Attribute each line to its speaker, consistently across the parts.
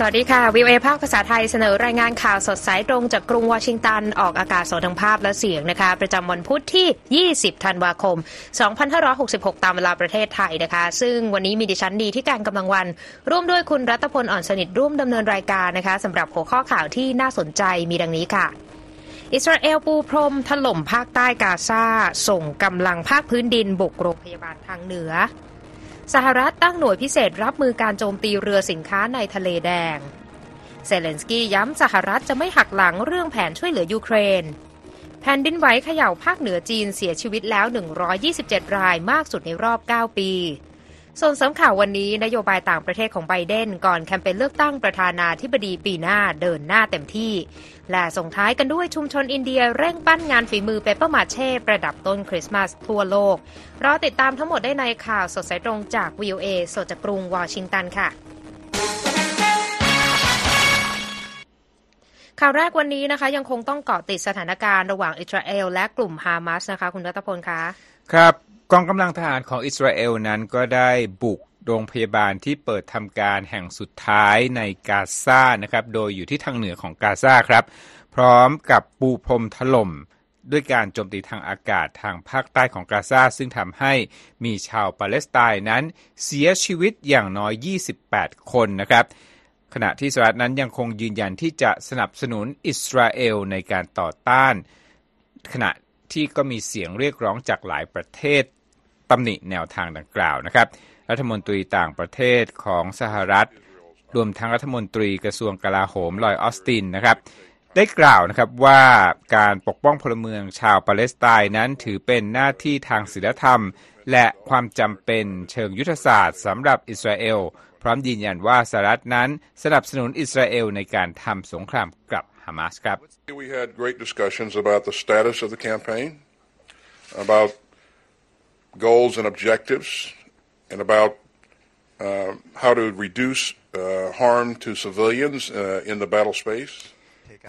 Speaker 1: สวัสดีค่ะวิวเอภาคภาษาไทยเสนอรายงานข่าวสดสายตรงจากกรุงวอชิงตัน ออกอากาศสดทั้งภาพและเสียงนะคะ ประจำวันพุธที่ 20 ธันวาคม 2566 ตามเวลาประเทศไทยนะคะ ซึ่งวันนี้มีดิฉันดีที่การกำลังวัน ร่วมด้วยคุณรัตพลอ่อนสนิทร่วมดำเนินรายการนะคะสำหรับหัวข้อข่าวที่น่าสนใจมีดังนี้ค่ะอิสราเอลปูพรมถล่มภาคใต้กาซาส่งกำลังภาคพื้นดินบุกโรงพยาบาลทางเหนือ สหรัฐตั้งหน่วยพิเศษรับมือการโจมตีเรือสินค้าในทะเลแดง เซเลนสกี้ย้ำสหรัฐจะไม่หักหลังเรื่องแผนช่วยเหลือยูเครน แผ่นดินไหวเขย่าภาคเหนือจีนเสียชีวิตแล้ว 127 รายมากสุดในรอบ 9 ปี ส่วนสำข่าววันนี้นโยบายต่างประเทศของไบเดนก่อนแคมเปญเลือกตั้งประธานาธิบดีปีหน้าเดินหน้าเต็มที่ และส่งท้ายกันด้วยชุมชนอินเดียเร่งปั้นงานฝีมือเปเปอร์มาเช่ประดับต้นคริสต์มาสทั่วโลกรอติดตามทั้งหมดได้ในข่าวสดสายตรงจาก VOA สดจากกรุงวอชิงตันค่ะข่าวแรกวันนี้นะคะ ยังคงต้องเกาะติดสถานการณ์ระหว่างอิสราเอลและกลุ่มฮามาสนะคะ คุณรัตพลคะ
Speaker 2: ครับ กองกำลังทหารของอิสราเอลนั้นก็ได้บุกโรงพยาบาลที่เปิดทำการแห่งสุดท้ายในกาซานะครับ โดยอยู่ที่ทางเหนือของกาซาครับ พร้อมกับปูพรมถล่มด้วยการโจมตีทางอากาศทางภาคใต้ของกาซาซึ่งทำให้มีชาวปาเลสไตน์นั้นเสียชีวิตอย่างน้อย 28 คนนะครับ ขณะที่สหรัฐนั้นยังคงยืนยันที่จะสนับสนุนอิสราเอลในการต่อต้าน ขณะที่ก็มีเสียงเรียกร้องจากหลายประเทศ ตำหนิแนวทางดังกล่าวนะครับ รัฐมนตรีต่างประเทศของสหรัฐ รวมทั้งรัฐมนตรีกระทรวงกลาโหมลอยออสตินนะครับ ได้กล่าวนะครับว่าการปกป้องพลเมืองชาวปาเลสไตน์นั้นถือเป็นหน้าที่ทางศีลธรรม และความจำเป็นเชิงยุทธศาสตร์สำหรับอิสราเอล พร้อมยืนยันว่าสหรัฐนั้นสนับสนุนอิสราเอลในการทำสงครามกับฮามาสครับ
Speaker 3: We had great discussions about the status of the campaign, about goals and objectives, and about uh, how to reduce uh, harm to civilians uh, in the battle space.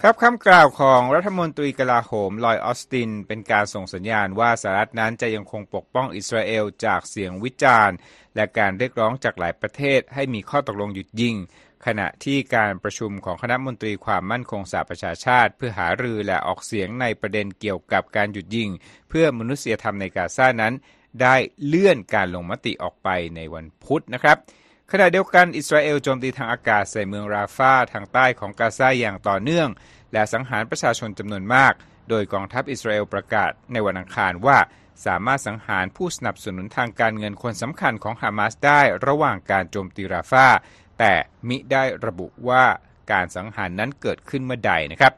Speaker 2: ครับคำกล่าวของรัฐมนตรีกลาโหมลอยออสติน เป็นการส่งสัญญาณว่าสหรัฐนั้นจะยังคงปกป้องอิสราเอลจากเสียงวิจารณ์ และการเรียกร้องจากหลายประเทศให้มีข้อตกลงหยุดยิง ขณะที่การประชุมของคณะมนตรีความมั่นคงสหประชาชาติ เพื่อหารือและออกเสียงในประเด็นเกี่ยวกับการหยุดยิง เพื่อมนุษยธรรมในกาซานั้น ได้เลื่อนการลงมติออกไปในวันพุธนะครับ ขณะเดียวกันอิสราเอลโจมตีทางอากาศใส่เมืองราฟาทางใต้ของกาซาอย่างต่อเนื่อง และสังหารประชาชนจำนวนมาก โดยกองทัพอิสราเอลประกาศในวันอังคารว่าสามารถสังหารผู้สนับสนุนทางการเงินคนสำคัญของฮามาสได้ระหว่างการโจมตีราฟาแต่มิได้ระบุว่าการสังหารนั้นเกิดขึ้นเมื่อใดนะครับ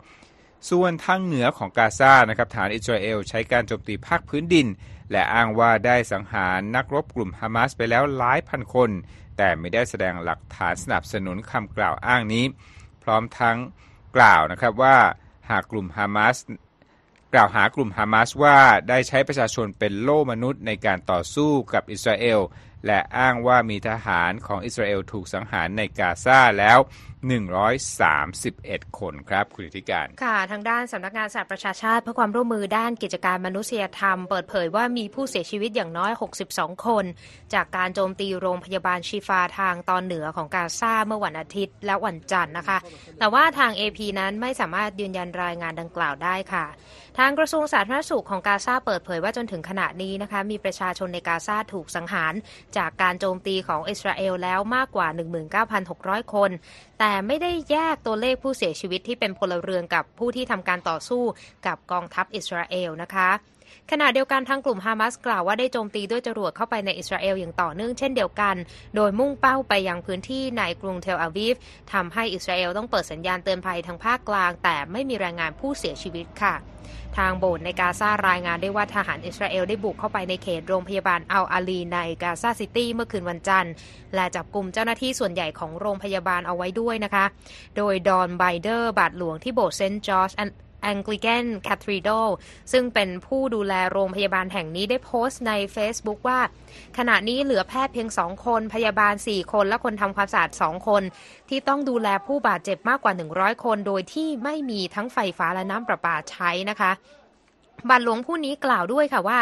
Speaker 2: ส่วนทางเหนือของกาซานะครับฐานอิสราเอลใช้การโจมตีภาคพื้นดิน และอ้างว่าได้สังหารนักรบกลุ่มฮามาสไปแล้วหลายพันคน แต่ไม่ได้แสดงหลักฐานสนับสนุนคำกล่าวอ้างนี้ พร้อมทั้งกล่าวนะครับว่าหากกลุ่มฮามาสกล่าวหากลุ่มฮามาสว่าได้ใช้ประชาชนเป็นโล่มนุษย์ในการต่อสู้กับอิสราเอล และอ้างว่ามีทหารของอิสราเอลถูกสังหารในกาซาแล้ว 131 คนครับคุณธิการ
Speaker 1: ค่ะ ทางด้านสำนักงานสหประชาชาติเพื่อความร่วมมือด้านกิจการมนุษยธรรม เปิดเผยว่ามีผู้เสียชีวิตอย่างน้อย 62 คน จากการโจมตีโรงพยาบาลชีฟาทางตอนเหนือของกาซาเมื่อวันอาทิตย์และวันจันทร์นะคะ แต่ว่าทาง AP นั้นไม่สามารถยืนยันรายงานดังกล่าวได้ค่ะ ทางกระทรวงสาธารณสุขของกาซาเปิดเผยว่าจนถึงขณะนี้นะคะมีประชาชนในกาซาถูกสังหาร จากการโจมตีของอิสราเอลแล้วมากกว่า 19,600 คน แต่ไม่ได้แยกตัวเลขผู้เสียชีวิตที่เป็นพลเรือนกับผู้ที่ทำการต่อสู้กับกองทัพอิสราเอลนะคะ ขณะเดียวกันทางกลุ่มฮามาสกล่าวว่าได้โจมตีด้วยจรวดเข้าไปในอิสราเอลอย่างต่อเนื่องเช่นเดียวกัน โดยมุ่งเป้าไปยังพื้นที่ในกรุงเทลอาวีฟทำให้อิสราเอลต้องเปิดสัญญาณเตือนภัยทางภาคกลาง แต่ไม่มีรายงานผู้เสียชีวิตค่ะทางโบสถ์ในกาซารายงานได้ว่าทหารอิสราเอลได้บุกเข้าไปในเขตโรงพยาบาลอัลอาห์ลีในกาซาซิตี้เมื่อคืนวันจันทร์ และจับกลุ่มเจ้าหน้าที่ส่วนใหญ่ของโรงพยาบาลเอาไว้ด้วยนะคะ โดยดอนไบน์เดอร์บาทหลวงที่โบสถ์เซนต์จอร์จ แองกลิ a นแคทรีโดซึ่งเป็นผู้ดูแลโรงพยาบาลแห่งนี้ได้โพสต์ใน Facebook ว่า ขณะนี้เหลือแพทย์เพียง 2 คน พยาบาล 4 คน และคนทำความสะอาด 2 คน ที่ต้องดูแลผู้บาดเจ็บมากกว่า 100 คน โดยที่ไม่มีทั้งไฟฟ้าและน้ำประปาใช้นะคะบาทหลวงผู้นี้กล่าวด้วยค่ะว่า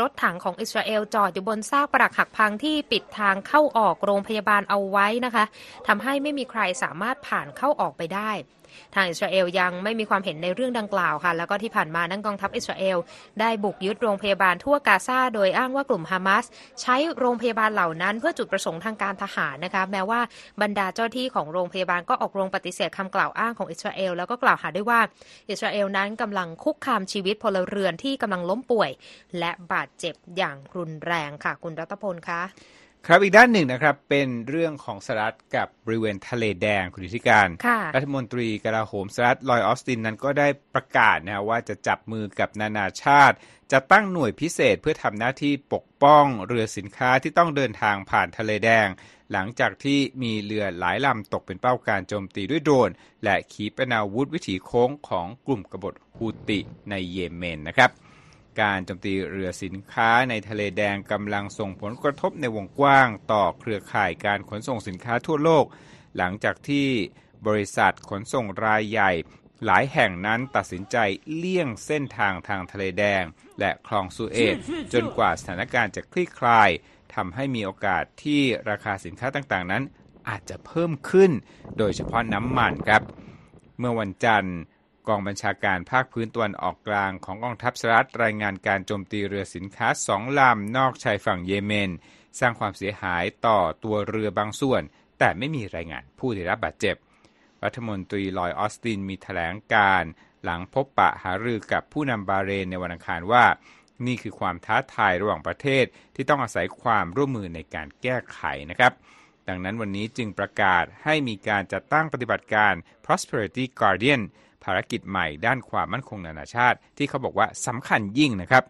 Speaker 1: รถถังของอิสราเอลจอดอยู่บนซากปรักหักพังที่ปิดทางเข้าออกโรงพยาบาลเอาไว้นะคะทำให้ไม่มีใครสามารถผ่านเข้าออกไปได้ ทางอิสราเอลยังไม่มีความเห็นในเรื่องดังกล่าวค่ะ แล้วก็ที่ผ่านมานั่งกองทัพอิสราเอลได้บุกยึดโรงพยาบาลทั่วกาซาโดยอ้างว่ากลุ่มฮามาสใช้โรงพยาบาลเหล่านั้น เพื่อจุดประสงค์ทางการทหารนะคะแม้ว่าบรรดาเจ้าที่ของโรงพยาบาลก็ออกโรงปฏิเสธคำกล่าวอ้างของอิสราเอลแล้วก็กล่าวหาด้วยว่าอิสราเอลนั้นกำลังคุกคามชีวิตพลเรือนที่กำลังล้มป่วย และบาดเจ็บอย่างรุนแรงค่ะ คุณรัตพลคะ
Speaker 2: ครับอีกด้านหนึ่งนะครับเป็นเรื่องของสหรัฐกับบริเวณทะเลแดงคุณธิการ รัฐมนตรีกลาโหมสหรัฐลอยออสตินนั้นก็ได้ประกาศนะว่าจะจับมือกับนานาชาติ จะตั้งหน่วยพิเศษเพื่อทำหน้าที่ปกป้องเรือสินค้าที่ต้องเดินทางผ่านทะเลแดง หลังจากที่มีเรือหลายลำตกเป็นเป้าการโจมตีด้วยโดรนและขีปนาวุธวิถีโค้งของกลุ่มกบฏฮูติในเยเมนนะครับ การโจมตีเรือสินค้าในทะเลแดงกำลังส่งผลกระทบในวงกว้างต่อเครือข่ายการขนส่งสินค้าทั่วโลก หลังจากที่บริษัทขนส่งรายใหญ่ หลายแห่งนั้นตัดสินใจเลี่ยงเส้นทางทางทะเลแดง และคลองสุเอตจนกว่าสถานการณ์จะคลี่คลายทำให้มีโอกาสที่ราคาสินค้าต่างๆนั้นอาจจะเพิ่มขึ้น โดยเฉพาะน้ำมันครับ เมื่อวันจันทร์ กองบัญชาการภาคพื้นตะวันออกกลางของกองทัพสหรัฐรายงานการโจมตีเรือสินค้าสองลำนอกชายฝั่งเยเมน สร้างความเสียหายต่อตัวเรือบางส่วน แต่ไม่มีรายงานผู้ได้รับบาดเจ็บ รัฐมนตรีลอยออสตินมีถแถลงการหลังพบปะหารือกับผู้นำบาเรนในวันอังคารว่า นี่คือความท้าทายระหว่างประเทศที่ต้องอาศัยความร่วมมือในการแก้ไขนะครับดังนั้นวันนี้จึงประกาศให้มีการจัดตั้งปฏิบัติการ Prosperity Guardian ภารกิจใหม่ด้านความมั่นคงนานาชาติ ที่เขาบอกว่าสำคัญยิ่งนะครับ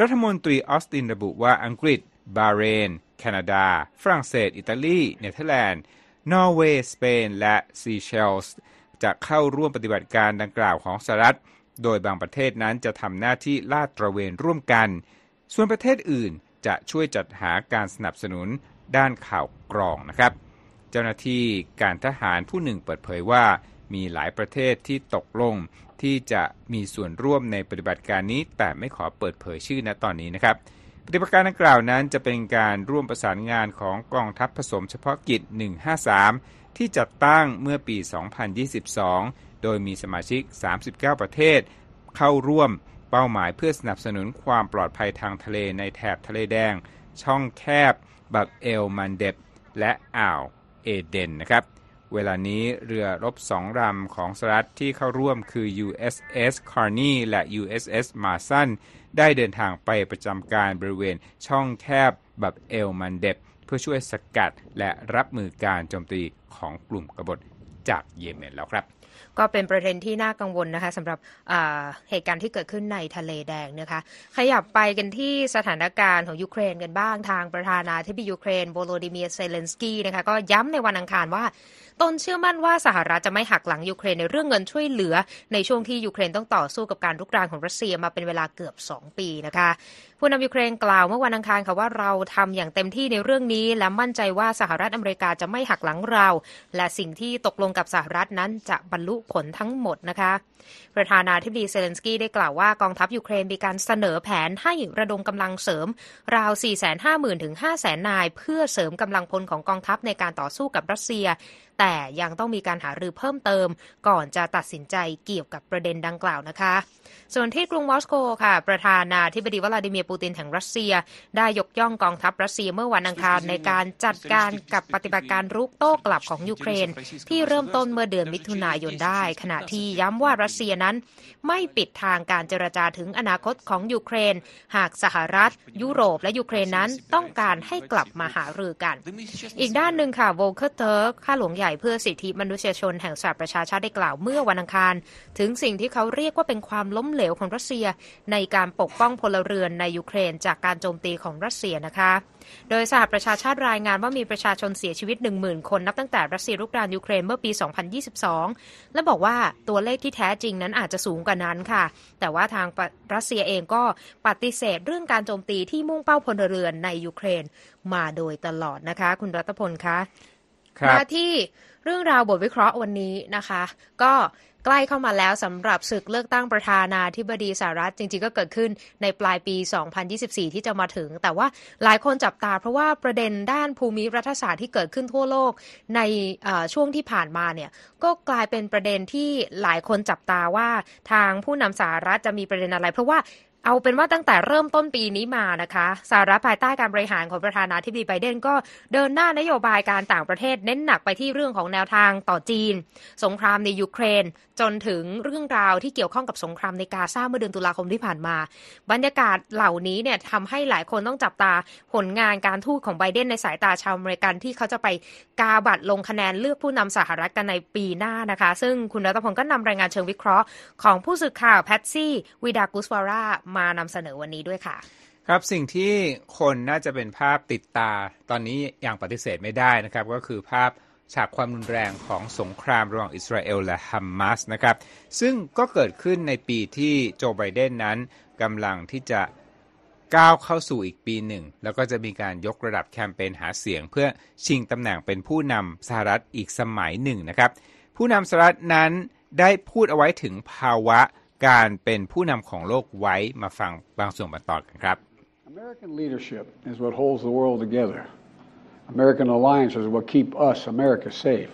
Speaker 2: รัฐมนตรีออสตินระบุว่าอังกฤษ บาห์เรน แคนาดา ฝรั่งเศส อิตาลี เนเธอร์แลนด์ นอร์เวย์ สเปน และซีเชลส์จะเข้าร่วมปฏิบัติการดังกล่าวของสหรัฐ โดยบางประเทศนั้นจะทำหน้าที่ลาดตระเวนร่วมกัน ส่วนประเทศอื่นจะช่วยจัดหาการสนับสนุนด้านข่าวกรองนะครับ เจ้าหน้าที่การทหารผู้หนึ่งเปิดเผยว่า มีหลายประเทศที่ตกลงที่จะมีส่วนร่วมในปฏิบัติการนี้ แต่ไม่ขอเปิดเผยชื่อณตอนนี้นะครับ ปฏิบัติการดังกล่าวนั้นจะเป็นการร่วมประสานงานของกองทัพผสมเฉพาะกิจ 153 ที่จัดตั้งเมื่อปี 2022 โดยมีสมาชิก 39 ประเทศ เข้าร่วมเป้าหมายเพื่อสนับสนุนความปลอดภัยทางทะเลในแถบทะเลแดง ช่องแคบ บับเอลมันเดบและอ่าวเอเดนนะครับ เวลานี้เรือรบสองลำของสหรัฐที่เข้าร่วมคือ USS Carney และ USS Mason ได้เดินทางไปประจำการบริเวณช่องแคบบับเอลมันเดบเพื่อช่วยสกัดและรับมือการโจมตีของกลุ่มกบฏจากเยเมนแล้วครับ
Speaker 1: ก็เป็นประเด็นที่น่ากังวลนะคะสำหรับเหตุการณ์ที่เกิดขึ้นในทะเลแดงนะคะขยับไปกันที่สถานการณ์ของยูเครนกันบ้างทางประธานาธิบดียูเครนโวโลดิเมียเซเลนสกี้นะคะก็ย้ำในวันอังคารว่าตนเชื่อมั่นว่าสหรัฐจะไม่หักหลังยูเครนในเรื่องเงินช่วยเหลือ ในช่วงที่ยูเครนต้องต่อสู้กับการรุกรานของรัสเซียมาเป็นเวลาเกือบ 2 ปีนะคะ ผู้นำยูเครนกล่าวเมื่อวันอังคารค่ะว่าเราทำอย่างเต็มที่ในเรื่องนี้ และมั่นใจว่าสหรัฐอเมริกาจะไม่หักหลังเรา และสิ่งที่ตกลงกับสหรัฐนั้นจะบรรลุผลทั้งหมดนะคะ ประธานาธิบดีเซเลนสกี้ได้กล่าวว่ากองทัพยูเครนมีการเสนอแผนให้ระดมกำลังเสริม ราว 450,000 ถึง 500,000 นาย เพื่อเสริมกำลังพลของกองทัพในการต่อสู้กับรัสเซีย แต่ยังต้องมีการหารือเพิ่มเติม ก่อนจะตัดสินใจเกี่ยวกับประเด็นดังกล่าวนะคะ ส่วนที่กรุงมอสโกค่ะ ประธานาธิบดีวลาดิเมียร์ปูตินแห่งรัสเซีย ได้ยกย่องกองทัพรัสเซียเมื่อวันอังคารในการจัดการกับปฏิบัติการรุกโต้กลับของยูเครน ที่เริ่มต้นเมื่อเดือนมิถุนายนได้ ขณะที่ย้ำว่ารัสเซียนั้น ไม่ปิดทางการเจรจาถึงอนาคตของยูเครน หากสหรัฐ ยุโรปและยูเครนนั้นต้องการให้กลับมาหารือกัน อีกด้านหนึ่งค่ะโวลเคอร์เติร์กข้าหลวงใหญ่เพื่อสิทธิมนุษยชนแห่งสหประชาชาติได้กล่าวเมื่อวันอังคาร ถึงสิ่งที่เขาเรียกว่าเป็นความล้มเหลวของรัสเซีย ในการปกป้องพลเรือนในยูเครนจากการโจมตีของรัสเซียนะคะ โดยสหประชาชาติรายงานว่ามีประชาชนเสียชีวิต 10,000 คนนับตั้งแต่รัสเซียรุกรานยูเครนเมื่อปี 2022 และบอกว่าตัวเลขที่แท้จริงนั้นอาจจะสูงกว่านั้นค่ะ แต่ว่าทางรัสเซียเองก็ปฏิเสธเรื่องการโจมตีที่มุ่งเป้าพลเรือนในยูเครนมาโดยตลอดนะคะ คุณรัตพลคะมาที่เรื่องราวบทวิเคราะห์วันนี้นะคะ ก็ ใกล้เข้ามาแล้วสำหรับศึกเลือกตั้งประธานาธิบดีสหรัฐจริงๆ ก็เกิดขึ้นในปลายปี 2024 ที่จะมาถึง แต่ว่าหลายคนจับตาเพราะว่าประเด็นด้านภูมิรัฐศาสตร์ที่เกิดขึ้นทั่วโลกในช่วงที่ผ่านมาเนี่ยก็กลายเป็นประเด็นที่หลายคนจับตาว่าทางผู้นำสหรัฐจะมีประเด็นอะไร เพราะว่า เอาเป็นว่าตั้งแต่เริ่มต้นปีนี้มานะคะสหรัฐภายใต้การบริหารของประธานาธิบดีไบเดนก็เดินหน้านโยบายการต่างประเทศเน้นหนักไปที่เรื่องของแนวทางต่อจีน สงครามในยูเครน จนถึงเรื่องราวที่เกี่ยวข้องกับสงครามในกาซาเมื่อเดือนตุลาคมที่ผ่านมา บรรยากาศเหล่านี้เนี่ยทำให้หลายคนต้องจับตาผลงานการทูตของไบเดนในสายตาชาวอเมริกันที่เขาจะไปกาบัตรลงคะแนนเลือกผู้นำสหรัฐกันในปีหน้านะคะ ซึ่งคุณรัตพงศ์ก็นำรายงานเชิงวิเคราะห์ของผู้สื่อข่าวแพทซี่วิดากุสวารามานำเสนอวันนี้ด้วยค่ะ
Speaker 2: ครับสิ่งที่คนน่าจะเป็นภาพติดตาตอนนี้อย่างปฏิเสธไม่ได้นะครับ ก็คือภาพฉากความรุนแรงของสงครามระหว่างอิสราเอลและฮัมมัสนะครับ ซึ่งก็เกิดขึ้นในปีที่โจไบเดนนั้นกำลังที่จะก้าวเข้าสู่อีกปีหนึ่ง แล้วก็จะมีการยกระดับแคมเปญหาเสียง เพื่อชิงตำแหน่งเป็นผู้นำสหรัฐอีกสมัยหนึ่งนะครับ ผู้นำสหรัฐนั้นได้พูดเอาไว้ถึงภาวะ การเป็นผู้นำของโลกไว้มาฟังบางส่วนบางตอนกันครับ
Speaker 4: American leadership is what holds the world together. American alliances are what keep us, America, safe.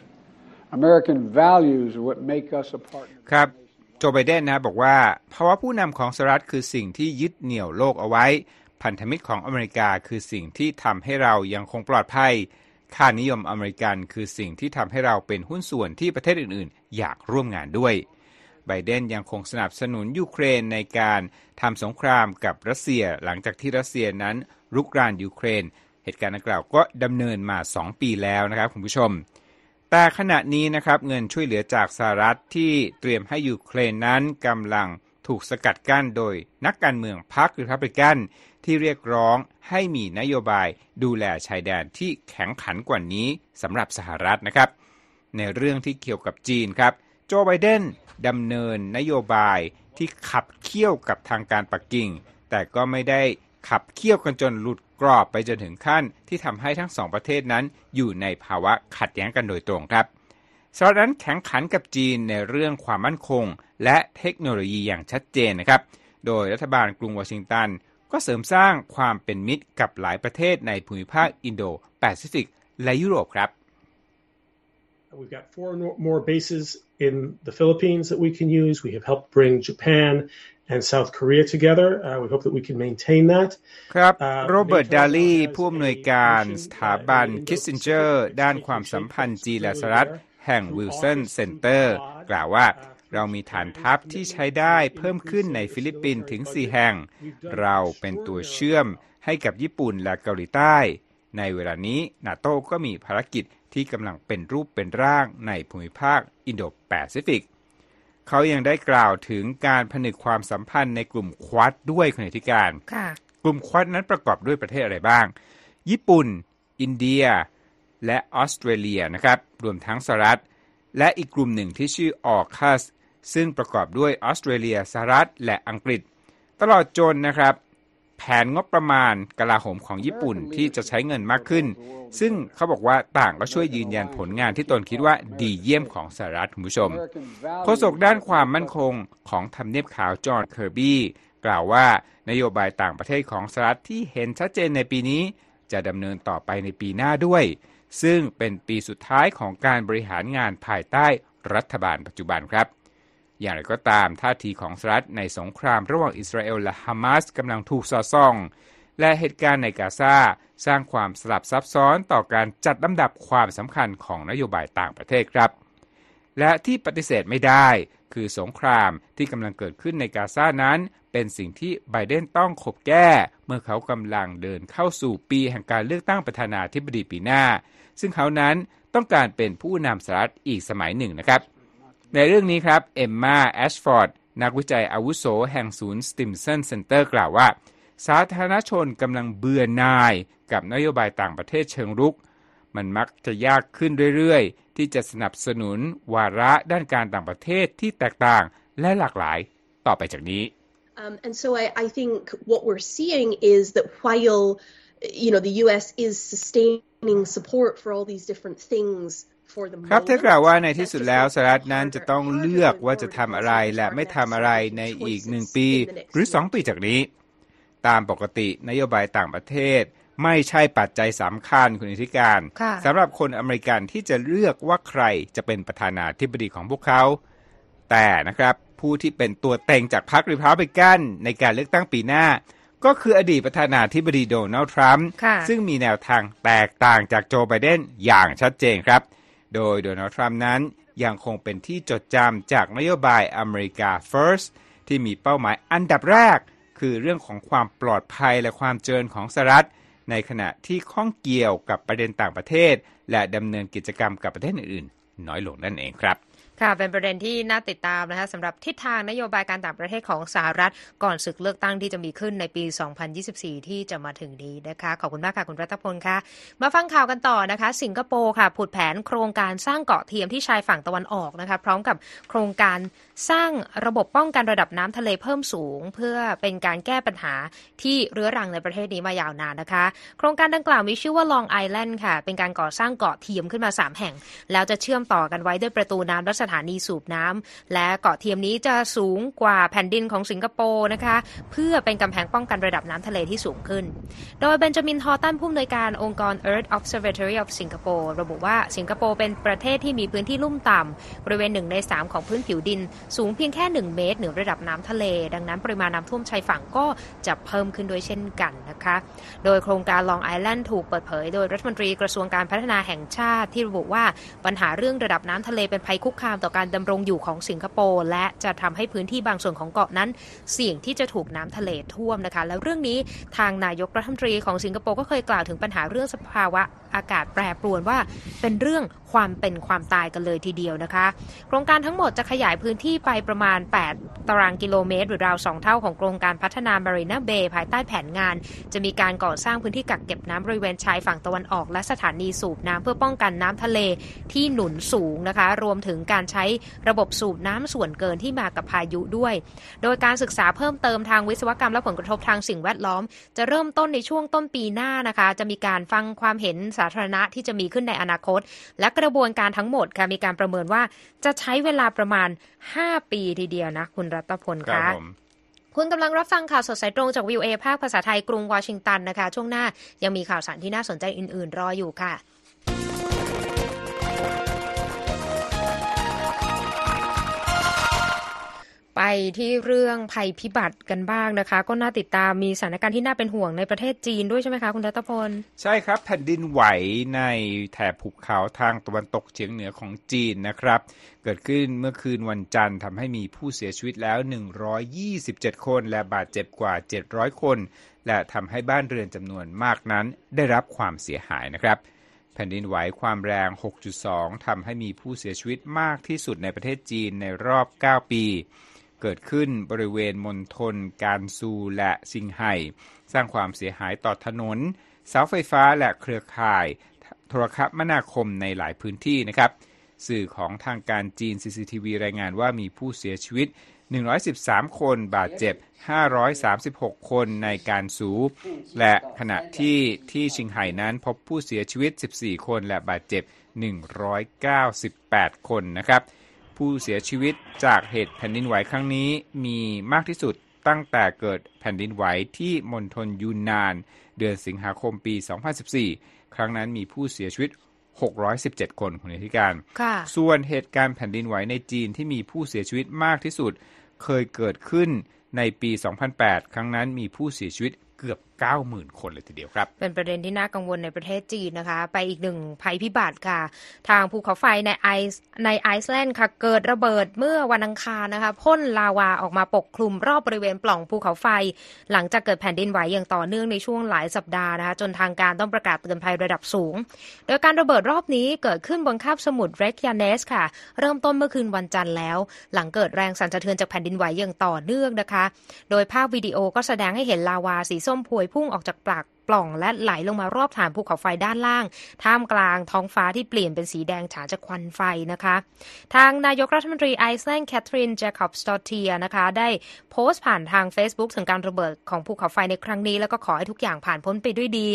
Speaker 4: American values are what make us a partner.
Speaker 2: ครับโจไบเดนนะบอกว่าภาวะผู้นำของสหรัฐคือสิ่งที่ยึดเหนี่ยวโลกเอาไว้ พันธมิตรของอเมริกาคือสิ่งที่ทำให้เรายังคงปลอดภัย ค่านิยมอเมริกันคือสิ่งที่ทำให้เราเป็นหุ้นส่วนที่ประเทศอื่น ๆ อยากร่วมงานด้วย ไบเดนยังคงสนับสนุนยูเครนในการทำสงครามกับรัสเซีย หลังจากที่รัสเซียนั้นรุกรานยูเครน เหตุการณ์ดังกล่าวก็ดำเนินมา 2 ปีแล้วนะครับคุณผู้ชม แต่ขณะนี้นะครับเงินช่วยเหลือจากสหรัฐที่เตรียมให้ยูเครนนั้นกำลังถูกสกัดกั้นโดยนักการเมืองพรรคริพับลิกันที่เรียกร้องให้มีนโยบายดูแลชายแดนที่แข็งขันกว่านี้สำหรับสหรัฐนะครับ ในเรื่องที่เกี่ยวกับจีนครับ โจไบเดนดำเนินนโยบายที่ขับเคี่ยวกับทางการปักกิ่ง แต่ก็ไม่ได้ขับเคี่ยวกันจนหลุดกรอบไปจนถึงขั้นที่ทำให้ทั้งสองประเทศนั้นอยู่ในภาวะขัดแย้งกันโดยตรงครับสหรัฐนั้นแข่งขันกับจีนในเรื่องความมั่นคง และเทคโนโลยีอย่างชัดเจนนะครับ โดยรัฐบาลกรุงวอชิงตัน ก็เสริมสร้างความเป็นมิตรกับหลายประเทศในภูมิภาคอินโดแปซิฟิกและยุโรปครับ
Speaker 5: We've got four more bases in the Philippines that we can use. We have helped bring Japan and South Korea together. Uh, we hope that we can maintain that.
Speaker 2: ครับโรเบิร์ตดาลีผู้อำนวยการสถาบันคิสซินเจอร์ด้านความสัมพันธ์จีนและสหรัฐแห่ง Wilson Center กล่าวว่าเรามีฐานทัพที่ใช้ได้เพิ่มขึ้นในฟิลิปปินส์ถึง 4 แห่ง เราเป็นตัวเชื่อมให้กับญี่ปุ่นและเกาหลีใต้ ในเวลานี้นาโต้ก็มีภารกิจที่กำลังเป็นรูปเป็นร่างในภูมิภาคอินโดแปซิฟิก เขายังได้กล่าวถึงการผนึกความสัมพันธ์ในกลุ่ม Quad ด้วยคุณธิการ กลุ่มควัดนั้นประกอบด้วยประเทศอะไรบ้าง ญี่ปุ่น อินเดีย และออสเตรเลียนะครับ รวมทั้งสหรัฐ และอีกกลุ่มหนึ่งที่ชื่อ AUKUS ซึ่งประกอบด้วยออสเตรเลียสหรัฐ และอังกฤษ ตลอดจนนะครับ แผนงบประมาณกลาโหมของญี่ปุ่นที่จะใช้เงินมากขึ้น ซึ่งเขาบอกว่าต่างก็ช่วยยืนยันผลงานที่ตนคิดว่าดีเยี่ยมของสหรัฐคุณผู้ชมโฆษกด้านความมั่นคงของทำเนียบขาวจอห์นเคอร์บี้กล่าวว่านโยบายต่างประเทศของสหรัฐที่เห็นชัดเจนในปีนี้ จะดำเนินต่อไปในปีหน้าด้วย ซึ่งเป็นปีสุดท้ายของการบริหารงานภายใต้รัฐบาลปัจจุบันครับ อย่างไรก็ตามท่าทีของสหรัฐในสงครามระหว่างอิสราเอลและฮามาสกำลังถูกสอดส่อง และเหตุการณ์ในกาซาสร้างความสลับซับซ้อนต่อการจัดลำดับความสำคัญของนโยบายต่างประเทศครับ และที่ปฏิเสธไม่ได้คือสงครามที่กำลังเกิดขึ้นในกาซานั้น เป็นสิ่งที่ไบเดนต้องขบแก้ เมื่อเขากำลังเดินเข้าสู่ปีแห่งการเลือกตั้งประธานาธิบดีปีหน้า ซึ่งเขานั้นต้องการเป็นผู้นำสหรัฐอีกสมัยหนึ่งนะครับ ในเรื่องนี้ครับ เอมมาแอชฟอร์ด นักวิจัยอาวุโสแห่งศูนย์ Stimson Center กล่าวว่า สาธารณชนกำลังเบื่อหน่ายกับนโยบายต่างประเทศเชิงรุก มันมักจะยากขึ้นเรื่อยๆ ที่จะสนับสนุนวาระด้านการต่างประเทศที่แตกต่างและหลากหลายต่อไปจากนี้
Speaker 6: Um, and so I, I think what we're seeing is that while you know the U.S. is sustaining support for all these different things for the
Speaker 2: ครับ
Speaker 6: moment.
Speaker 2: เธอกล่าวว่าในที่สุด
Speaker 6: That's
Speaker 2: แล้ว
Speaker 6: just
Speaker 2: สหรัฐนั้นจะต้อง
Speaker 6: harder
Speaker 2: เลือก
Speaker 6: going
Speaker 2: ว่าจะ
Speaker 6: forward
Speaker 2: ทำอะไร
Speaker 6: because
Speaker 2: และ
Speaker 6: it's
Speaker 2: ไม่
Speaker 6: hard
Speaker 2: ทำ
Speaker 6: to
Speaker 2: อะไร
Speaker 6: have
Speaker 2: ใน
Speaker 6: choices
Speaker 2: อีกหนึ่งปี
Speaker 6: in the next
Speaker 2: หรือ
Speaker 6: year.
Speaker 2: สองปีจากนี้ ตามปกตินโยบายต่างประเทศ ไม่ใช่ปัจจัยสำคัญคุณอิทธิการ
Speaker 1: ค่ะ
Speaker 2: สำหรับคนอเมริกันที่จะเลือกว่าใครจะเป็นประธานาธิบดีของพวกเขา แต่นะครับผู้ที่เป็นตัวเต็งจากพรรคริพับลิกันในการเลือกตั้งปีหน้า ก็คืออดีตประธานาธิบดีโดนัลด์ทรัมป์
Speaker 1: ค่ะ
Speaker 2: ซึ่งมีแนวทางแตกต่างจากโจไบเดนอย่างชัดเจนครับ โดยโดนัลด์ทรัมป์นั้นยังคงเป็นที่จดจำจากนโยบายอเมริกา First ที่มีเป้าหมายอันดับแรก คือเรื่องของความปลอดภัยและความเจริญของสหรัฐ ในขณะที่ข้องเกี่ยวกับประเด็นต่างประเทศ และดำเนินกิจกรรมกับประเทศอื่นๆ น้อยลงนั่นเองครับ
Speaker 1: ค่ะเป็นประเด็นที่น่าติดตามนะคะสำหรับทิศทางนโยบายการต่างประเทศของสหรัฐ ก่อนศึกเลือกตั้งที่จะมีขึ้นในปี 2024 ที่จะมาถึงนี้นะคะ ขอบคุณมากค่ะ คุณรัตพลค่ะ มาฟังข่าวกันต่อนะคะ สิงคโปร์ค่ะผุดแผนโครงการสร้างเกาะเทียมที่ชายฝั่งตะวันออกนะคะพร้อมกับโครงการสร้างระบบป้องกันระดับน้ำทะเลเพิ่มสูง เพื่อเป็นการแก้ปัญหาที่เรื้อรังในประเทศนี้มายาวนานนะคะ โครงการดังกล่าวมีชื่อว่า Long Island ค่ะเป็นการก่อสร้างเกาะเทียมขึ้นมา 3 แห่ง แล้วจะเชื่อมต่อกันไว้ด้วยประตูน้ำและสถานีสูบน้ำและเกาะเทียมนี้จะสูงกว่าแผ่นดินของสิงคโปร์นะคะ เพื่อเป็นกำแพงป้องกันระดับน้ำทะเลที่สูงขึ้น โดยเบนจามินฮอตตันผู้อำนวยการองค์กร Earth Observatory of Singapore ระบุว่าสิงคโปร์เป็นประเทศที่มีพื้นที่ลุ่มต่ำบริเวณหนึ่งใน3ของพื้นผิวดิน สูงเพียงแค่ 1 เมตรเหนือระดับน้ำทะเล ดังนั้นปริมาณน้ำท่วมชายฝั่งก็จะเพิ่มขึ้นด้วยเช่นกันนะคะ โดยโครงการ Long Island ถูกเปิดเผย โดยรัฐมนตรีกระทรวงการพัฒนาแห่งชาติที่ระบุว่าปัญหาเรื่องระดับน้ำทะเลเป็นภัยคุกคามต่อการดำรงอยู่ของสิงคโปร์และจะทำให้พื้นที่บางส่วนของเกาะนั้น เสี่ยงที่จะถูกน้ำทะเลท่วมนะคะ แล้วเรื่องนี้ทางนายกรัฐมนตรีของสิงคโปร์ก็เคยกล่าวถึงปัญหาเรื่องสภาวะอากาศแปรปรวนว่าเป็นเรื่องความเป็นความตายกันเลยทีเดียวนะคะ โครงการทั้งหมดจะขยายพื้นที่ไปประมาณ 8 ตารางกิโลเมตร หรือราว2เท่าของโครงการพัฒนามารีนาเบย์ภายใต้แผนงาน จะมีการก่อสร้างพื้นที่กักเก็บน้ำบริเวณชายฝั่งตะวันออกและสถานีสูบน้ำเพื่อป้องกันน้ำทะเลที่หนุนสูงนะคะ รวมถึงการใช้ระบบสูบน้ำส่วนเกินที่มากับพายุด้วย โดยการศึกษาเพิ่มเติมทางวิศวกรรมและผลกระทบทางสิ่งแวดล้อม จะเริ่มต้นในช่วงต้นปีหน้านะคะ จะมีการฟังความเห็นสาธารณะที่จะมีขึ้นในอนาคต และกระบวนการทั้งหมดค่ะมีการประเมินว่าจะใช้เวลาประมาณ 5 ปีทีเดียวนะ คุณรัตพล
Speaker 2: ครับ
Speaker 1: คะ
Speaker 2: ผม
Speaker 1: คุณกำลังรับฟังข่าวสดสายตรงจากวิวเอภาคภาษาไทยกรุงวอชิงตันนะคะ ช่วงหน้ายังมีข่าวสารที่น่าสนใจอื่น ๆ รออยู่ค่ะ ไปที่เรื่องภัยพิบัติกันบ้างนะคะ ก็น่าติดตามมีสถานการณ์ที่น่าเป็นห่วงในประเทศจีนด้วยใช่ไหมคะคุณรัตพล
Speaker 2: ใช่ครับ แผ่นดินไหวในแถบภูเขาทางตะวันตกเฉียงเหนือของจีนนะครับ เกิดขึ้นเมื่อคืนวันจันทร์ทำให้มีผู้เสียชีวิตแล้ว 127 คน และบาดเจ็บกว่า 700 คน และทำให้บ้านเรือนจำนวนมากนั้น ได้รับความเสียหายนะครับแผ่นดินไหวความแรง 6.2 ทำให้มีผู้เสียชีวิตมากที่สุดในประเทศจีนในรอบ 9 ปี เกิดขึ้นบริเวณมณฑลการซูและซิงไห่สร้างความเสียหายต่อถนน เสาไฟฟ้าและเครือข่าย โทรคมนาคมในหลายพื้นที่นะครับ สื่อของทางการจีน CCTV รายงานว่ามีผู้เสียชีวิต 113 คนบาดเจ็บ 536 คนในการสู และขณะที่ที่ชิงไห่นั้นพบผู้เสียชีวิต 14 คนและบาดเจ็บ 198 คนนะครับ ผู้เสียชีวิตจากเหตุแผ่นดินไหวครั้งนี้มีมากที่สุดตั้งแต่เกิดแผ่นดินไหวที่มณฑลยูนนาน เดือนสิงหาคมปี 2014 ครั้งนั้นมีผู้เสียชีวิต 617 คนคุณธิการ
Speaker 1: ค่ะ
Speaker 2: ส่วนเหตุการณ์แผ่นดินไหวในจีนที่มีผู้เสียชีวิตมากที่สุด เคยเกิดขึ้นในปี 2008 ครั้งนั้นมีผู้เสียชีวิตเกือบ90,000 คนเลยทีเดียวครับ
Speaker 1: เป็นประเด็นที่น่ากังวลในประเทศจีนนะคะ ไปอีกหนึ่งภัยพิบัติค่ะ ทางภูเขาไฟในไอซ์ในไอซ์แลนด์ค่ะ เกิดระเบิดเมื่อวันอังคารนะคะพ่นลาวาออกมาปกคลุมรอบบริเวณปล่องภูเขาไฟ หลังจากเกิดแผ่นดินไหวอย่างต่อเนื่องในช่วงหลายสัปดาห์นะคะ จนทางการต้องประกาศเตือนภัยระดับสูง โดยการระเบิดรอบนี้เกิดขึ้นบนคาบสมุทรเรกยาเนสค่ะ เริ่มต้นเมื่อคืนวันจันทร์แล้ว หลังเกิดแรงสั่นสะเทือนจากแผ่นดินไหวอย่างต่อเนื่องนะคะ โดยภาพวิดีโอก็แสดงให้เห็นลาวาสีส้มพวยพุ่งออกจากปาก ปล่องและไหลลงมารอบฐานภูเขาไฟด้านล่าง ท่ามกลางท้องฟ้าที่เปลี่ยนเป็นสีแดงฉานจากควันไฟนะคะ ทางนายกรัฐมนตรีไอซ์แลนด์แคทรินเจคอบสตอเทียนะคะ ได้โพสต์ผ่านทาง Facebook ถึงการระเบิดของภูเขาไฟในครั้งนี้ แล้วก็ขอให้ทุกอย่างผ่านพ้นไปด้วยดี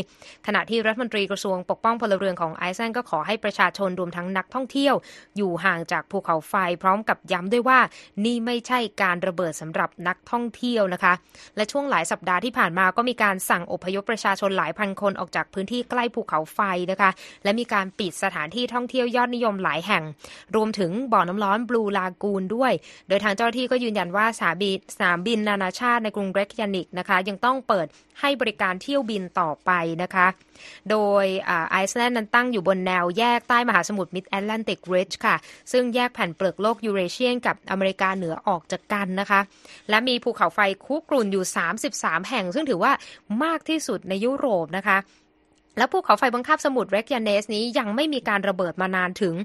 Speaker 1: ขณะที่รัฐมนตรีกระทรวงปกป้องพลเรือนของไอซ์แลนด์ก็ขอให้ประชาชนรวมทั้งนักท่องเที่ยว อยู่ห่างจากภูเขาไฟพร้อมกับย้ำด้วยว่า นี่ไม่ใช่การระเบิดสำหรับนักท่องเที่ยวนะคะ และช่วงหลายสัปดาห์ที่ผ่านมาก็มีการสั่งอพยพประชาชนหลายพันคนออกจากพื้นที่ใกล้ภูเขาไฟนะคะ และมีการปิดสถานที่ท่องเที่ยวยอดนิยมหลายแห่ง รวมถึงบ่อน้ำร้อน Blue Lagoon ด้วย โดยทางเจ้าหน้าที่ก็ยืนยันว่าสนามบินสนามบินนานาชาติในกรุงเรกยาวิกนะคะ ยังต้องเปิด ให้บริการเที่ยวบินต่อไปนะคะ โดยไอซ์แลนด์นั้นตั้งอยู่บนแนวแยกใต้มหาสมุทร Mid-Atlantic Ridge ค่ะ ซึ่งแยกแผ่นเปลือกโลก Eurasian กับอเมริกาเหนือออกจากกันนะคะ และมีภูเขาไฟคุกรุ่นอยู่ 33 แห่ง ซึ่งถือว่ามากที่สุดในยุโรปนะคะ และภูเขาไฟบังคับสมุทรเรกยาเนสนี้ยังไม่มีการระเบิดมานานถึง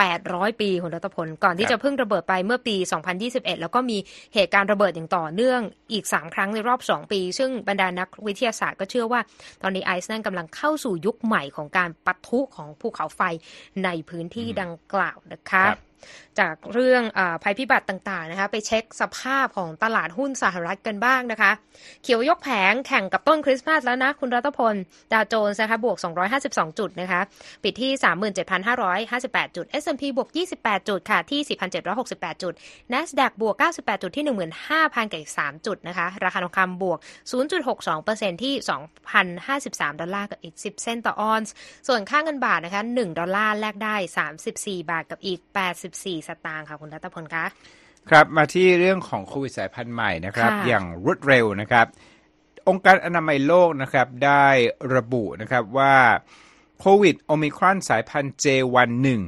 Speaker 1: 800 ปีคุณรัตพล ก่อนที่จะเพิ่งระเบิดไปเมื่อปี 2021 แล้วก็มีเหตุการณ์ระเบิดอย่างต่อเนื่องอีก 3 ครั้งในรอบ 2 ปี ซึ่งบรรดานักวิทยาศาสตร์ก็เชื่อว่า ตอนนี้ไอซ์แลนด์กำลังเข้าสู่ยุคใหม่ของการปะทุของภูเขาไฟในพื้นที่ดังกล่าวนะคะ จากเรื่องอภัยพิบัติต่างๆนะคะไปเช็คสภาพของตลาดหุ้นสหรัฐกันบ้างนะคะ เขียวยกแผงแข่งกับต้นคริสต์มาสแล้วนะคุณรัตพล ดาวโจนส์นะคะบวก 252 จุดนะคะปิดที่ 37,558 จุด S&P บวก 28 จุดค่ะที่ 4,768 จุด NASDAQ บวก 98 จุดที่ 15,000กับอีก3จุดนะคะราคาทองคำบวก 0.62%ที่ 2,053 ดอลลาร์กับอีก 10 เซนต์ต่อออนซ์ส่วนค่าเงินบาทนะคะ1ดอลลาร์แลกได้ 34 บาทกับอีก84สตางค์ค่ะคุณรัตพลคะ
Speaker 2: ครับมาที่เรื่องของโควิดสายพันธุ์ใหม่นะครับ อย่างรวดเร็วนะครับ องค์การอนามัยโลกนะครับได้ระบุนะครับว่าโควิดโอมิครอนสายพันธุ์ J11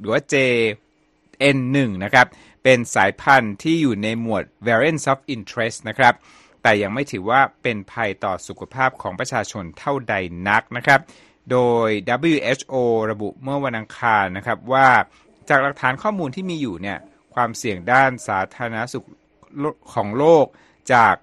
Speaker 2: หรือว่า JN1 นะครับเป็นสายพันธุ์ที่อยู่ในหมวด variants of interest นะครับแต่ยังไม่ถือว่าเป็นภัยต่อสุขภาพของประชาชนเท่าใดนักนะครับ โดย WHO ระบุเมื่อวันอังคารนะครับว่า จากหลักฐานข้อมูลที่มีอยู่เนี่ยความเสี่ยงด้านสาธารณสุขของโลก จาก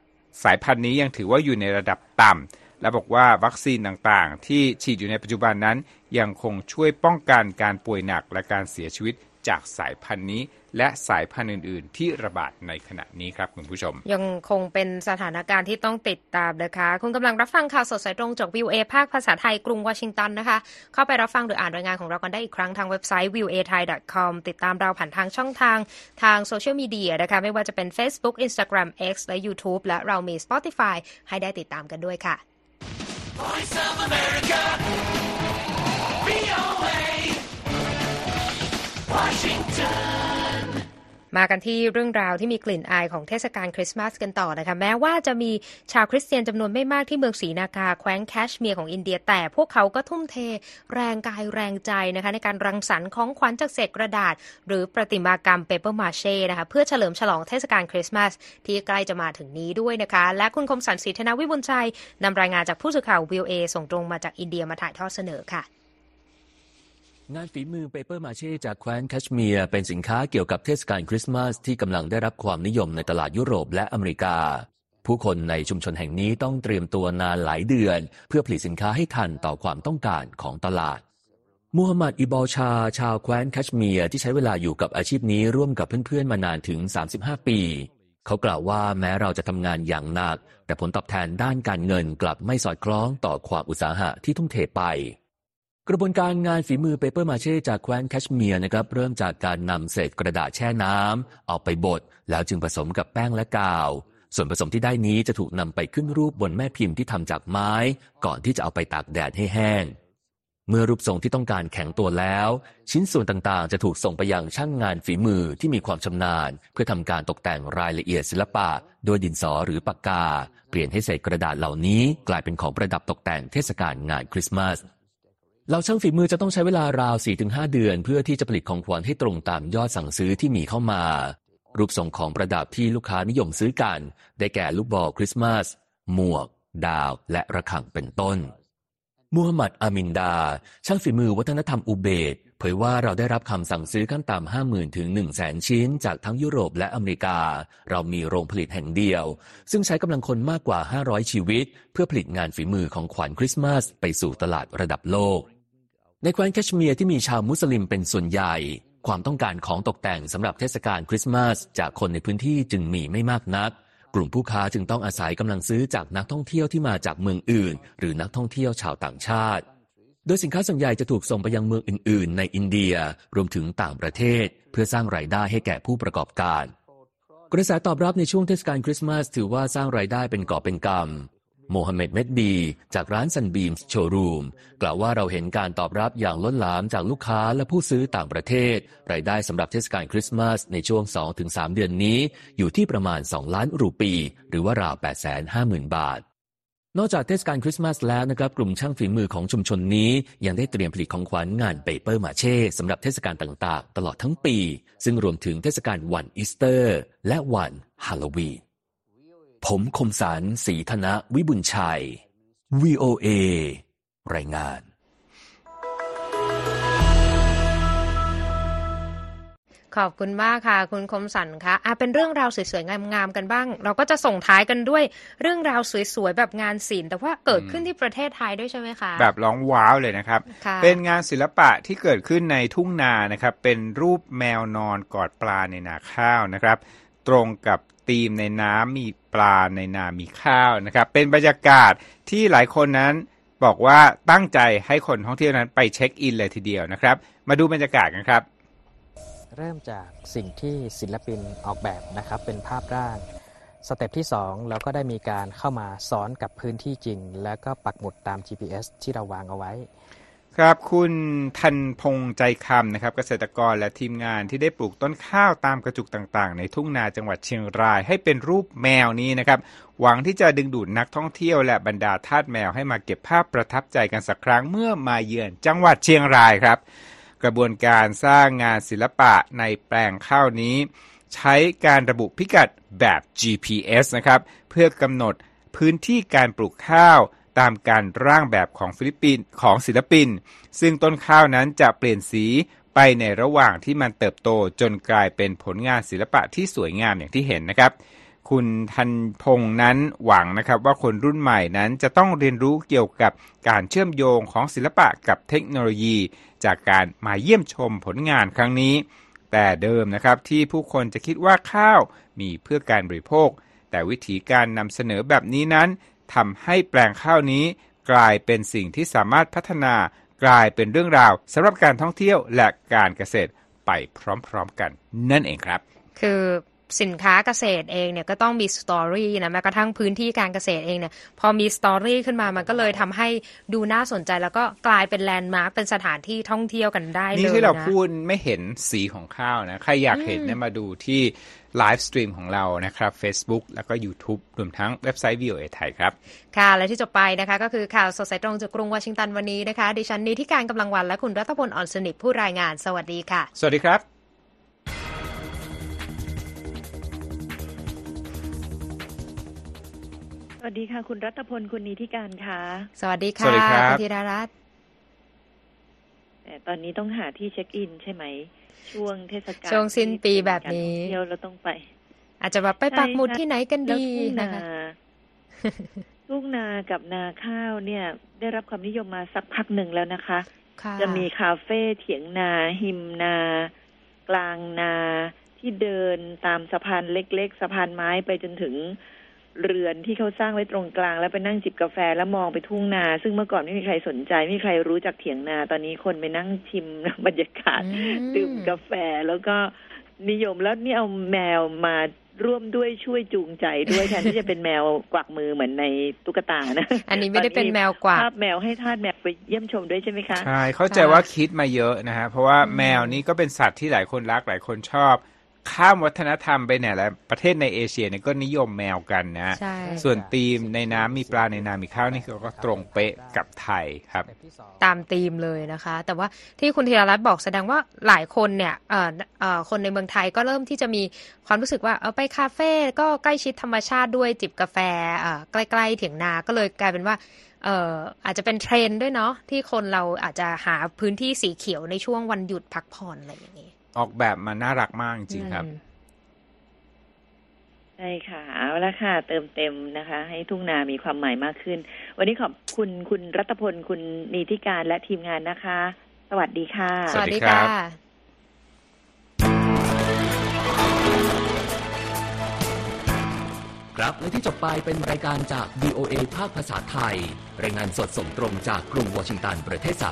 Speaker 2: สายพันธุ์นี้ยังถือว่าอยู่ในระดับต่ำและบอกว่าวัคซีนต่างๆ ที่ฉีดอยู่ในปัจจุบันนั้น ยังคงช่วยป้องกันการป่วยหนักและการเสียชีวิต จากสายพันธุ์นี้ และสายพันธุ์อื่น ๆ ที่ระบาดในขณะนี้ครับคุณผู้ชม
Speaker 1: ยังคงเป็นสถานการณ์ที่ต้องติดตามนะคะ คุณกำลังรับฟังข่าวสดสายตรงจากวิวเอภาคภาษาไทยกรุงวอชิงตันนะคะ เข้าไปรับฟังหรืออ่านรายงานของเรากันได้อีกครั้งทางเว็บไซต์ v o a t h a i com ติดตามเราผ่านทางช่องทางทางโซเชียลมีเดียนะคะไม่ว่าจะเป็น Facebook Instagram X และ YouTube และเรามี Spotify ให้ได้ติดตามกันด้วยค่ะ
Speaker 7: Voice of America, Washington.
Speaker 1: มากันที่เรื่องราวที่มีกลิ่นอายของเทศกาลคริสต์มาสกันต่อนะคะแม้ว่าจะมีชาวคริสเตียนจำนวนไม่มากที่เมืองศรีนากาแคว้นแคชเมียร์ของอินเดีย แต่พวกเขาก็ทุ่มเทแรงกายแรงใจนะคะในการรังสรรค์ของขวัญจากเศษกระดาษ หรือประติมากรรมเปเปอร์มาเช่นะคะเพื่อเฉลิมฉลองเทศกาลคริสต์มาสที่ใกล้จะมาถึงนี้ด้วยนะคะ และคุณคมสันต์ศรีธนาวิบุญชัยนำรายงานจากผู้สื่อข่าว VOA ส่งตรงมาจากอินเดียมาถ่ายทอดเสนอค่ะ
Speaker 8: งานฝีมือเปเปอร์มาเช่จากแคว้นแคชเมียร์เป็นสินค้าเกี่ยวกับเทศกาลคริสต์มาสที่กำลังได้รับความนิยมในตลาดยุโรปและอเมริกา ผู้คนในชุมชนแห่งนี้ต้องเตรียมตัวนานหลายเดือน เพื่อผลิตสินค้าให้ทันต่อความต้องการของตลาดมูฮัมหมัดอิบอลชา ชาวแคว้นแคชเมียร์ที่ใช้เวลาอยู่กับอาชีพนี้ร่วมกับเพื่อนๆมานานถึง 35 ปี เขากล่าวว่าแม้เราจะทำงานอย่างหนัก แต่ผลตอบแทนด้านการเงินกลับไม่สอดคล้องต่อความอุตสาหะที่ทุ่มเทไป กระบวนการงานฝีมือเปเปอร์มาเช่จากแคว้นแคชเมียร์นะครับเริ่มจากการนำเศษกระดาษแช่น้ำเอาไปบดแล้วจึงผสมกับแป้งและกาว ส่วนผสมที่ได้นี้จะถูกนำไปขึ้นรูปบนแม่พิมพ์ที่ทำจากไม้ ก่อนที่จะเอาไปตากแดดให้แห้ง เมื่อรูปทรงที่ต้องการแข็งตัวแล้ว ชิ้นส่วนต่างๆ จะถูกส่งไปยังช่างงานฝีมือที่มีความชำนาญ เพื่อทำการตกแต่งรายละเอียดศิลปะโดยดินสอหรือปากกา เปลี่ยนให้เศษกระดาษเหล่านี้ กลายเป็นของประดับตกแต่งเทศกาลงานคริสต์มาส เราช่างฝีมือจะต้องใช้เวลาราว 4-5 เดือน เพื่อที่จะผลิตของขวัญให้ตรงตามยอดสั่งซื้อที่มีเข้ามา รูปทรงของประดับที่ลูกค้านิยมซื้อกัน ได้แก่ลูกบอลคริสต์มาส หมวก ดาว และระฆังเป็นต้น มูฮัมหมัดอามินดา ช่างฝีมือวัฒนธรรมอุเบตเผยว่าเราได้รับคำสั่งซื้อขั้นต่ำ50,000ถึง100,000 ชิ้น จากทั้งยุโรปและอเมริกา เรามีโรงผลิตแห่งเดียว ซึ่งใช้กำลังคนมากกว่า 500 ชีวิต เพื่อผลิตงานฝีมือของขวัญคริสต์มาส ไปสู่ตลาดระดับโลก ในแคว้นแคชเมียร์ที่มีชาวมุสลิมเป็นส่วนใหญ่ ความต้องการของตกแต่งสำหรับเทศกาลคริสต์มาสจากคนในพื้นที่จึงมีไม่มากนัก กลุ่มผู้ค้าจึงต้องอาศัยกำลังซื้อจากนักท่องเที่ยวที่มาจากเมืองอื่น หรือนักท่องเที่ยวชาวต่างชาติ โดยสินค้าส่วนใหญ่จะถูกส่งไปยังเมืองอื่น ๆ ในอินเดียรวมถึงต่างประเทศ เพื่อสร้างรายได้ให้แก่ผู้ประกอบการกระแสตอบรับในช่วงเทศกาลคริสต์มาสถือว่าสร้างรายได้เป็นกอบเป็นกำ โมฮัมเหม็ดเมดดี จากร้านซันบีมโชว์รูม กล่าวว่าเราเห็นการตอบรับอย่างล้นหลามจากลูกค้าและผู้ซื้อต่างประเทศ รายได้สำหรับเทศกาลคริสต์มาสในช่วง 2-3 เดือนนี้ อยู่ที่ประมาณ 2 ล้านรูปี หรือว่าราว 850,000 บาทนอกจากเทศกาลคริสต์มาสแล้วนะครับ กลุ่มช่างฝีมือของชุมชนนี้ยังได้เตรียมผลิตของขวัญงานเปเปอร์มาเช่สำหรับเทศกาลต่างๆ ตลอดทั้งปี ซึ่งรวมถึงเทศกาลวันอีสเตอร์ และวันฮาโลวีน ผมคมสารสีธนะวิบุญชัย VOA รายงาน
Speaker 1: ขอบคุณมากค่ะ คุณคมสันคะอะเป็นเรื่องราวสวยๆ งามๆ กันบ้าง เราก็จะส่งท้ายกันด้วยเรื่องราวสวยๆ แบบงานศิลป์แต่ว่าเกิดขึ้นที่ประเทศไทยด้วยใช่ไหมคะ
Speaker 2: แบบร้องว้าวเลยนะครับ
Speaker 1: ค่ะ
Speaker 2: เป็นงานศิลปะที่เกิดขึ้นในทุ่งนานะครับ เป็นรูปแมวนอนกอดปลาในนาข้าวนะครับ ตรงกับธีมในน้ำมีปลาในนามีข้าวนะครับ เป็นบรรยากาศที่หลายคนนั้นบอกว่าตั้งใจให้คนท่องเที่ยวนั้นไปเช็คอินเลยทีเดียวนะครับ มาดูบรรยากาศกันครับ
Speaker 9: เริ่มจากสิ่งที่ศิลปินออกแบบนะครับ เป็นภาพร่าง step ที่ 2 เราก็ได้มีการเข้ามาซ้อนกับพื้นที่จริง แล้วก็ปักหมุดตาม GPS ที่เราวางเอาไว้
Speaker 2: ครับคุณทันพงษ์ใจคำนะครับ เกษตรกรและทีมงานที่ได้ปลูกต้นข้าวตามกระจุกต่างๆ ในทุ่งนาจังหวัดเชียงราย ให้เป็นรูปแมวนี้นะครับ หวังที่จะดึงดูดนักท่องเที่ยวและบรรดาทาสแมวให้มาเก็บภาพประทับใจกันสักครั้งเมื่อมาเยือนจังหวัดเชียงรายครับ กระบวนการสร้างงานศิลปะในแปลงข้าวนี้ ใช้การระบุพิกัดแบบ GPS นะครับเพื่อกำหนดพื้นที่การปลูกข้าว ตามการร่างแบบของฟิลิปปินของศิลปิน ซึ่งต้นข้าวนั้นจะเปลี่ยนสีไปในระหว่างที่มันเติบโตจนกลายเป็นผลงานศิลปะที่สวยงามอย่างที่เห็นนะครับ คุณทันพงษ์นั้นหวังนะครับว่าคนรุ่นใหม่นั้นจะต้องเรียนรู้เกี่ยวกับการเชื่อมโยงของศิลปะกับเทคโนโลยี จากการมาเยี่ยมชมผลงานครั้งนี้ แต่เดิมนะครับที่ผู้คนจะคิดว่าข้าวมีเพื่อการบริโภค แต่วิธีการนำเสนอแบบนี้นั้น ทำให้แปลงข้าวนี้ กลายเป็นสิ่งที่สามารถพัฒนากลายเป็นเรื่องราวสำหรับการท่องเที่ยวและการเกษตรไปพร้อมๆกันนั่นเองครับ
Speaker 1: คือ สินค้าเกษตรเองเนี่ยก็ต้องมี story นะแม้กระทั่งพื้นที่การเกษตรเองเนี่ยพอมี story ขึ้นมามันก็เลยทำให้ดูน่าสนใจแล้วก็กลายเป็น landmark เป็นสถานที่ท่องเที่ยวกันได้เลย
Speaker 2: นี่ที่เรา
Speaker 1: นะ
Speaker 2: พูดไม่เห็นสีของข้าวนะ ใครอยากเห็นเนี่ยมาดูที่ live stream ของเรานะครับ Facebook แล้วก็ YouTube รวมทั้งเว็บไซต์ VOA ไทยครับ
Speaker 1: ค่ะ และที่จบไปนะคะ ก็คือข่าวสดสายตรงจากกรุงวอชิงตันวันนี้นะคะ ดิฉันนีที่การกำลังวันและคุณรัตพลอ่อนสนิทผู้รายงาน สวัสดีค่ะ
Speaker 2: สวัสดีครับ
Speaker 10: สวัสดีค่ะ คุณรัตพลคุณนีทิการค่ะ
Speaker 1: สวัสดีค่ะ
Speaker 2: สวัสดีครับ
Speaker 1: คุณธีรรัตน์
Speaker 10: แต่ตอนนี้ต้องหาที่เช็คอินใช่ไหม ช่วงเทศกาล
Speaker 1: ช่วงสิ้นปีแบบนี้
Speaker 10: การท่องเที่ยวเราต้องไป
Speaker 1: อาจจะแบบไปปักหมุด
Speaker 10: ใช่ค่ะ
Speaker 1: ที่ไหนกัน
Speaker 10: แล้ว
Speaker 1: ดี
Speaker 10: ทุ่ง
Speaker 1: นะ
Speaker 10: นา
Speaker 1: คะ
Speaker 10: ทุ่งนากับนาข้าวเนี่ย ได้รับความนิยมมาสักพักหนึ่งแล้วนะคะ
Speaker 1: ค่ะ
Speaker 10: จะมีคาเฟ่เถียงนา หิมนา กลางนาที่เดินตามสะพานเล็ก ๆ สะพานไม้ไปจนถึง เรือนที่เขาสร้างไว้ตรงกลาง แล้วไปนั่งจิบกาแฟแล้วมองไปทุ่งนา ซึ่งเมื่อก่อนไม่มีใครสนใจไม่มีใครรู้จักเถียงนา ตอนนี้คนไปนั่งชิมบรรยากาศ
Speaker 1: อืม
Speaker 10: ดื่มกาแฟแล้วก็นิยมแล้วนี่เอาแมวมาร่วมด้วยช่วยจูงใจด้วยแทนที่จะเป็นแมวกวักมือเหมือนในตุ๊กตานะ
Speaker 1: อันนี้ไม่ได้เป็นแมวกวัก
Speaker 10: ภาพแมวให้ทาสแมวไปเยี่ยมชมด้วยใช่ไหมคะ
Speaker 2: ใช่ เข้าใจว่าคิดมาเยอะนะฮะ เพราะว่าแมวนี่ก็เป็นสัตว์ที่หลายคนรักหลายคนชอบ ข้ามวัฒนธรรมไปเนี่ยแหละประเทศในเอเชียเนี่ยก็นิยมแมวกันนะ
Speaker 1: ใช่
Speaker 2: ส่วนธีมในน้ำมีปลาในนามีข้าวนี่ก็ตรงเป๊ะกับไทยครับ
Speaker 1: ตามธีมเลยนะคะ แต่ว่าที่คุณธีรรัตน์บอกแสดงว่าหลายคนเนี่ยเอ่อเอ่อคนในเมืองไทยก็เริ่มที่จะมีความรู้สึกว่าเออไปคาเฟ่ก็ใกล้ชิดธรรมชาติด้วยจิบกาแฟเอ่อใกล้ๆเถียงนาก็เลยกลายเป็นว่าเอ่ออาจจะเป็นเทรนด์ด้วยเนาะที่คนเราอาจจะหาพื้นที่สีเขียวในช่วงวันหยุดพักผ่อนอะไรอย่างนี้
Speaker 2: ออกแบบมาน่ารักมากจริงๆครับ
Speaker 1: อืม
Speaker 10: ใช่ค่ะเอาละค่ะ เติมเต็มนะคะ ให้ทุ่งนามีความหมายมากขึ้น วันนี้ขอบคุณคุณรัตพลคุณนีธิการและทีมงานนะคะ สวัสดีค่ะ
Speaker 2: ส
Speaker 1: ส
Speaker 2: วั
Speaker 1: วั
Speaker 2: ส
Speaker 1: ส
Speaker 2: ดี
Speaker 1: ดี
Speaker 2: ครั
Speaker 1: ค่ะ
Speaker 2: บ
Speaker 8: ครับและที่จบไปเป็นรายการจาก VOA ภาคภาษาไทย รายงานสดส่งตรงจากกรุงวอชิงตันประเทศสห